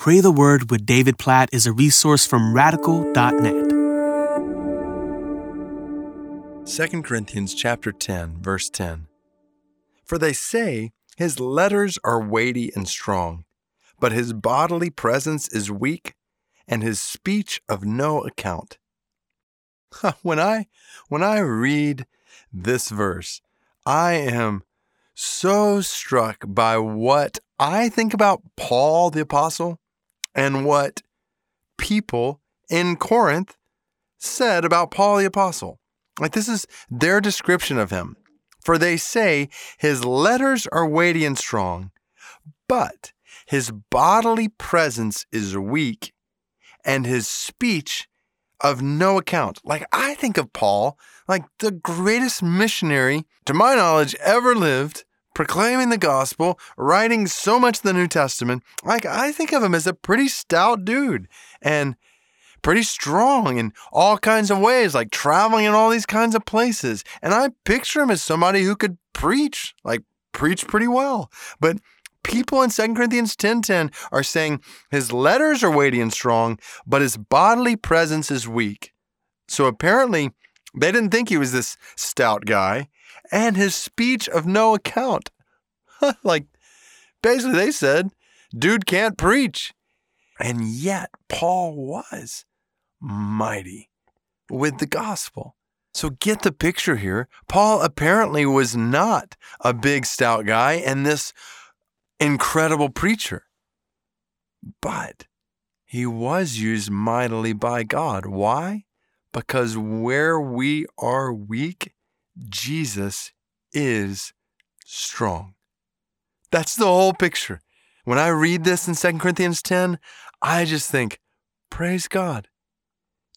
Pray the Word with David Platt is a resource from radical.net. 2 Corinthians chapter 10 verse 10 For they say his letters are weighty and strong but his bodily presence is weak and his speech of no account. When I when I read this verse I am so struck by what I think about Paul the apostle and what people in Corinth said about Paul the apostle like this is their description of him. For they say his letters are weighty and strong, but his bodily presence is weak and his speech of no account. Like I think of Paul like the greatest missionary, to my knowledge, ever lived, proclaiming the gospel, writing so much of the New Testament. Like I think of him as a pretty stout dude. And pretty strong in all kinds of ways, like traveling in all these kinds of places. And I picture him as somebody who could preach, like preach pretty well. But people in 2 Corinthians 10:10 are saying his letters are weighty and strong, but his bodily presence is weak. So apparently, they didn't think he was this stout guy, and his speech of no account. like basically they said, dude can't preach. And yet Paul was mighty with the gospel. So get the picture here. Paul apparently was not a big, stout guy and this incredible preacher, but he was used mightily by God. Why? Because where we are weak, Jesus is strong. That's the whole picture. When I read this in 2 Corinthians 10, I just think, praise God.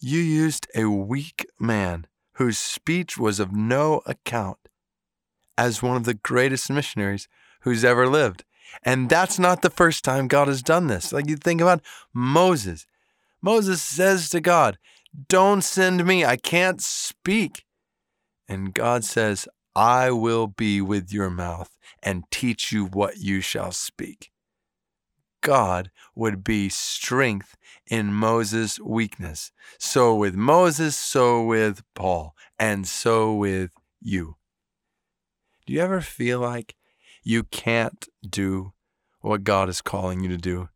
You used a weak man whose speech was of no account as one of the greatest missionaries who's ever lived. And that's not the first time God has done this. Like you think about Moses. Moses says to God, Don't send me, I can't speak. And God says, I will be with your mouth and teach you what you shall speak. God would be strength in Moses' weakness. So with Moses, so with Paul, and so with you. Do you ever feel like you can't do what God is calling you to do?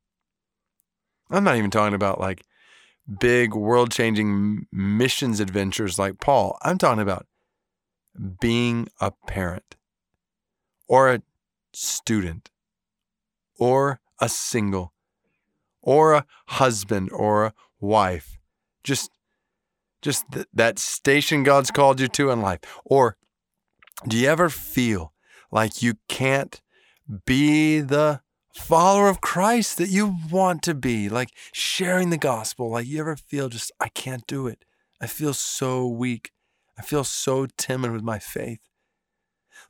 I'm not even talking about like big world changing missions adventures like Paul. I'm talking about being a parent or a student or a single or a husband or a wife. Just just th- that station God's called you to in life. Or do you ever feel like you can't be the follower of Christ that you want to be, like sharing the gospel? Like you ever feel just, I can't do it. I feel so weak. I feel so timid with my faith.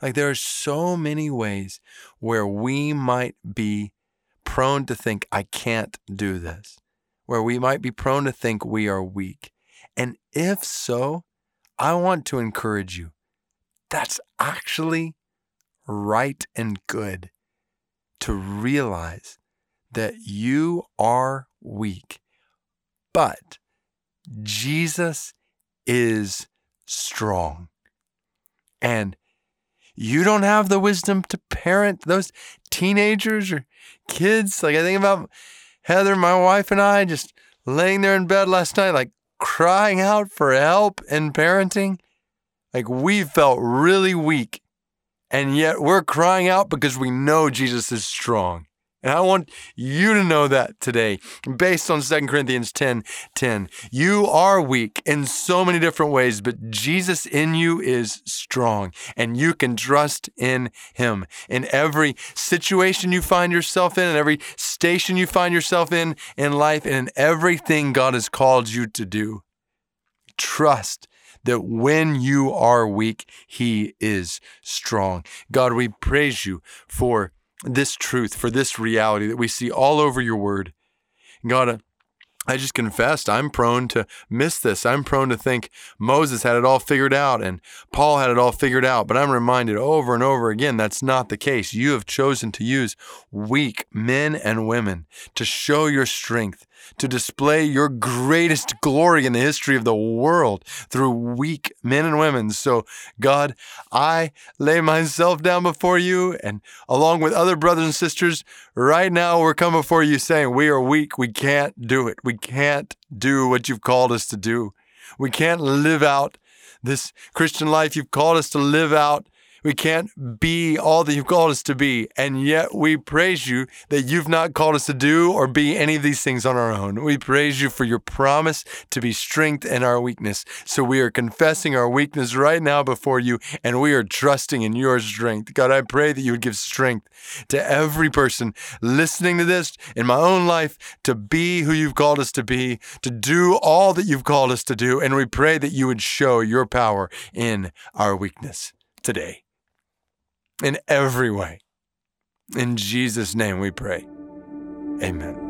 Like there are so many ways where we might be prone to think, I can't do this, where we might be prone to think we are weak. And if so, I want to encourage you. That's actually right and good to realize that you are weak, but Jesus is strong. And you don't have the wisdom to parent those teenagers or kids. Like I think about Heather, my wife, and I just laying there in bed last night, like crying out for help in parenting. Like we felt really weak. And yet we're crying out because we know Jesus is strong. And I want you to know that today, based on 2 Corinthians 10 10. You are weak in so many different ways, but Jesus in you is strong, and you can trust in him. In every situation you find yourself in, in every station you find yourself in in life, and in everything God has called you to do, trust that when you are weak, He is strong. God, we praise you for this truth, for this reality that we see all over your word. God, I just confessed I'm prone to miss this. I'm prone to think Moses had it all figured out and Paul had it all figured out. But I'm reminded over and over again that's not the case. You have chosen to use weak men and women to show your strength, to display your greatest glory in the history of the world through weak men and women. So, God, I lay myself down before you, and along with other brothers and sisters, right now we're coming before you saying, We are weak. We can't do it. We can't do what you've called us to do. We can't live out this Christian life you've called us to live out we can't be all that you've called us to be. And yet we praise you that you've not called us to do or be any of these things on our own. We praise you for your promise to be strength in our weakness. So we are confessing our weakness right now before you and we are trusting in your strength. God, I pray that you would give strength to every person listening to this in my own life to be who you've called us to be, to do all that you've called us to do. And we pray that you would show your power in our weakness today in every way. In Jesus' name we pray. Amen.